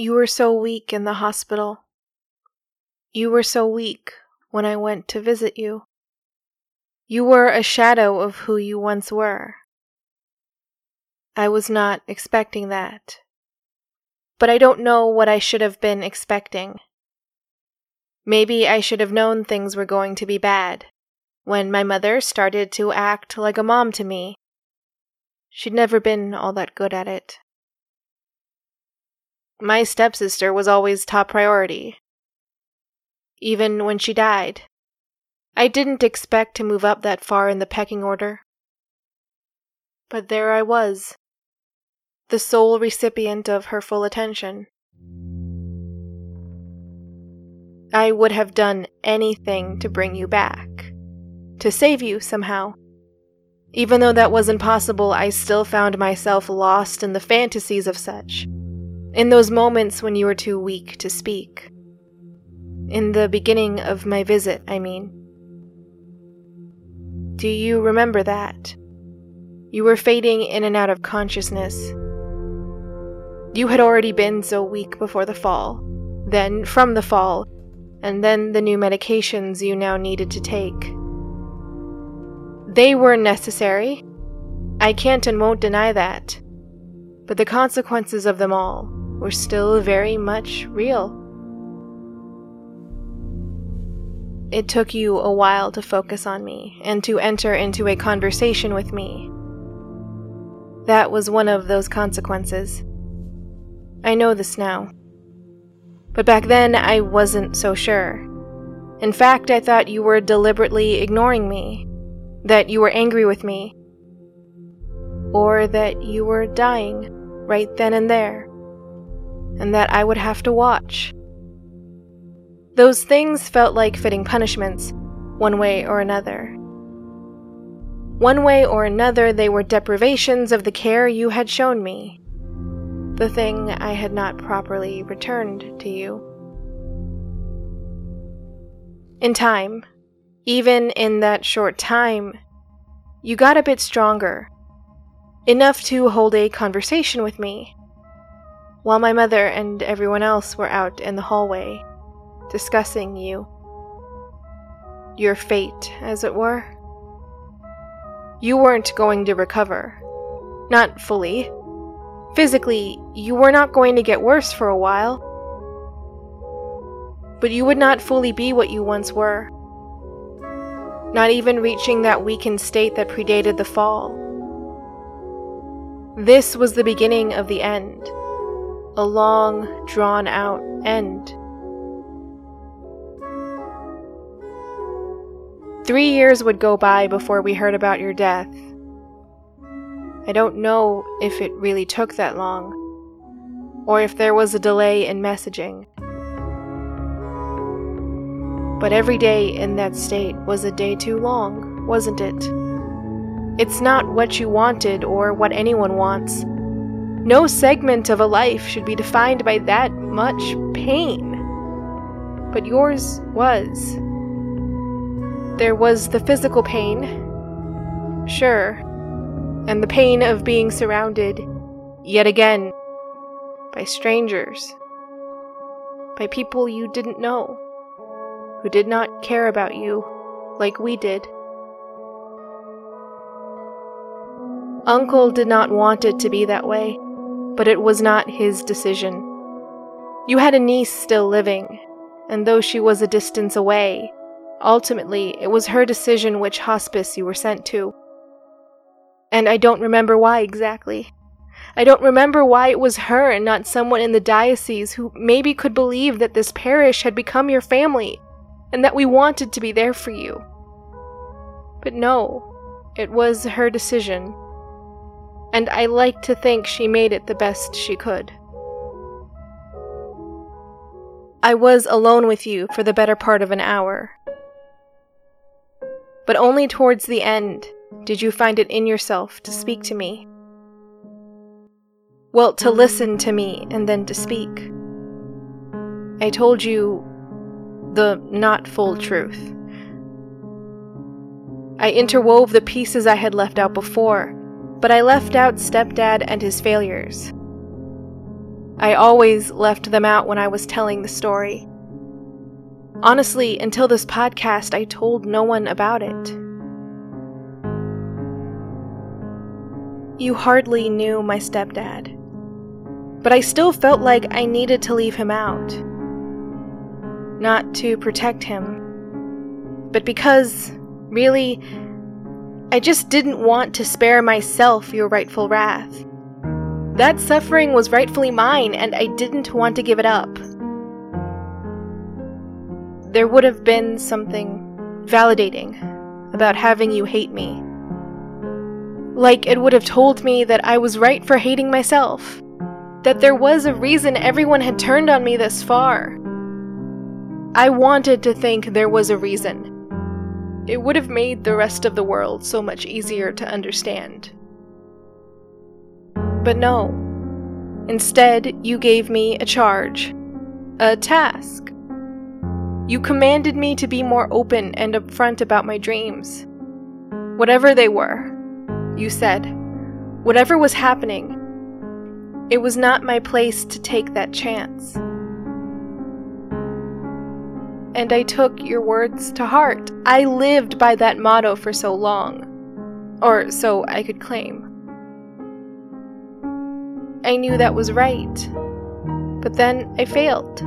You were so weak in the hospital. You were so weak when I went to visit you. You were a shadow of who you once were. I was not expecting that. But I don't know what I should have been expecting. Maybe I should have known things were going to be bad when my mother started to act like a mom to me. She'd never been all that good at it. My stepsister was always top priority. Even when she died. I didn't expect to move up that far in the pecking order. But there I was, the sole recipient of her full attention. I would have done anything to bring you back, to save you somehow. Even though that wasn't possible, I still found myself lost in the fantasies of such. In those moments when you were too weak to speak. In the beginning of my visit, I mean. Do you remember that? You were fading in and out of consciousness. You had already been so weak before the fall, then from the fall, and then the new medications you now needed to take. They were necessary. I can't and won't deny that. But the consequences of them all were still very much real. It took you a while to focus on me and to enter into a conversation with me. That was one of those consequences. I know this now. But back then, I wasn't so sure. In fact, I thought you were deliberately ignoring me, that you were angry with me, or that you were dying right then and there, and that I would have to watch. Those things felt like fitting punishments, one way or another. One way or another, they were deprivations of the care you had shown me, the thing I had not properly returned to you. In time, even in that short time, you got a bit stronger, enough to hold a conversation with me, while my mother and everyone else were out in the hallway discussing you. Your fate, as it were. You weren't going to recover. Not fully. Physically, you were not going to get worse for a while. But you would not fully be what you once were. Not even reaching that weakened state that predated the fall. This was the beginning of the end. A long, drawn out end. Three years would go by before we heard about your death. I don't know if it really took that long, or if there was a delay in messaging. But every day in that state was a day too long, wasn't it? It's not what you wanted or what anyone wants. No segment of a life should be defined by that much pain. But yours was. There was the physical pain, sure, and the pain of being surrounded, yet again, by strangers, by people you didn't know, who did not care about you like we did. Uncle did not want it to be that way, but it was not his decision. You had a niece still living, and though she was a distance away, Ultimately, it was her decision which hospice you were sent to. And I don't remember why exactly. I don't remember why it was her and not someone in the diocese who maybe could believe that this parish had become your family and that we wanted to be there for you. But no, it was her decision. And I like to think she made it the best she could. I was alone with you for the better part of an hour, but only towards the end did you find it in yourself to speak to me. Well, to listen to me and then to speak. I told you the not full truth. I interwove the pieces I had left out before, but I left out stepdad and his failures. I always left them out when I was telling the story. Honestly, until this podcast, I told no one about it. You hardly knew my stepdad, but I still felt like I needed to leave him out. Not to protect him, but because, really, I just didn't want to spare myself your rightful wrath. That suffering was rightfully mine, and I didn't want to give it up. There would have been something validating about having you hate me. Like it would have told me that I was right for hating myself, that there was a reason everyone had turned on me this far. I wanted to think there was a reason. It would have made the rest of the world so much easier to understand. But no. Instead, you gave me a charge, a task. You commanded me to be more open and upfront about my dreams. Whatever they were, you said, whatever was happening, it was not my place to take that chance. And I took your words to heart. I lived by that motto for so long. Or so I could claim. I knew that was right. But then I failed.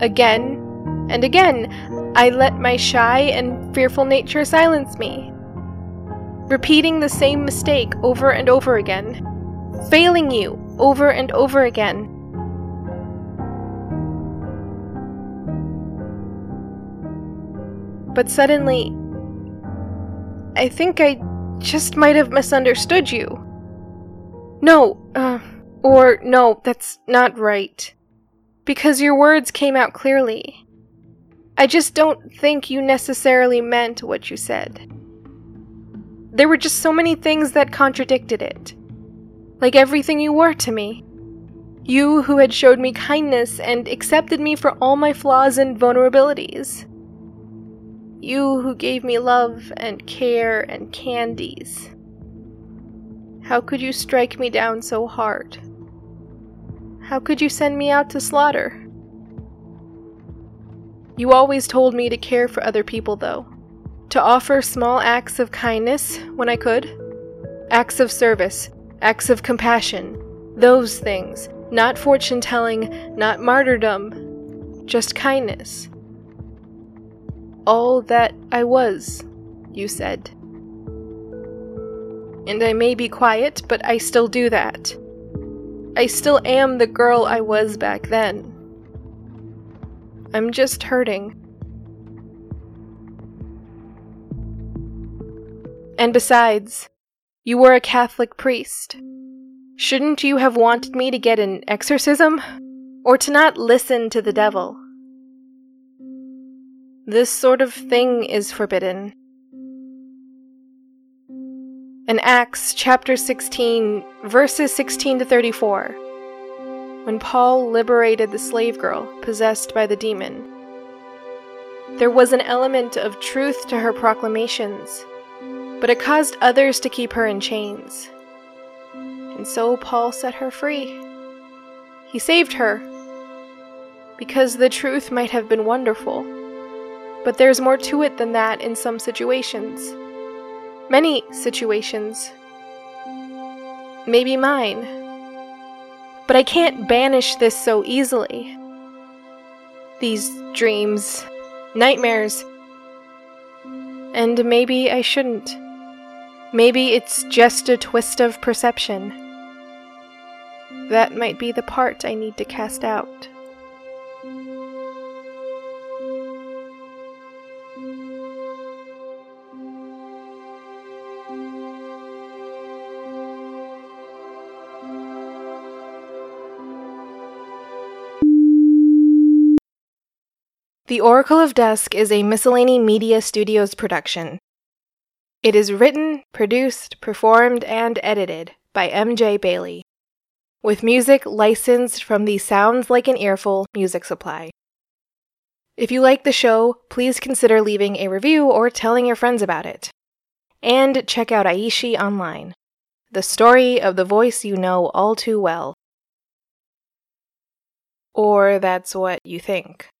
Again and again, I let my shy and fearful nature silence me. Repeating the same mistake over and over again. Failing you over and over again. But suddenly, I think I just might have misunderstood you. No, uh, or, no, that's not right. Because your words came out clearly. I just don't think you necessarily meant what you said. There were just so many things that contradicted it. Like everything you were to me. You who had showed me kindness and accepted me for all my flaws and vulnerabilities. You who gave me love and care and candies. How could you strike me down so hard? How could you send me out to slaughter? You always told me to care for other people, though. To offer small acts of kindness when I could. Acts of service, acts of compassion. Those things. Not fortune telling, not martyrdom. Just kindness. All that I was, you said. And I may be quiet, but I still do that. I still am the girl I was back then. I'm just hurting. And besides, you were a Catholic priest. Shouldn't you have wanted me to get an exorcism? Or to not listen to the devil? This sort of thing is forbidden. In Acts chapter 16, verses 16 to 34, when Paul liberated the slave girl possessed by the demon, there was an element of truth to her proclamations, but it caused others to keep her in chains. And so Paul set her free. He saved her. Because the truth might have been wonderful, but there's more to it than that in some situations many situations. Maybe mine. But I can't banish this so easily. These dreams, nightmares. And maybe I shouldn't. Maybe it's just a twist of perception. That might be the part I need to cast out. The Oracle of Dusk is a Miscellany Media Studios production. It is written, produced, performed, and edited by MJ Bailey, with music licensed from the Sounds Like an Earful music supply. If you like the show, please consider leaving a review or telling your friends about it. And check out Aishi online, the story of the voice you know all too well. Or that's what you think.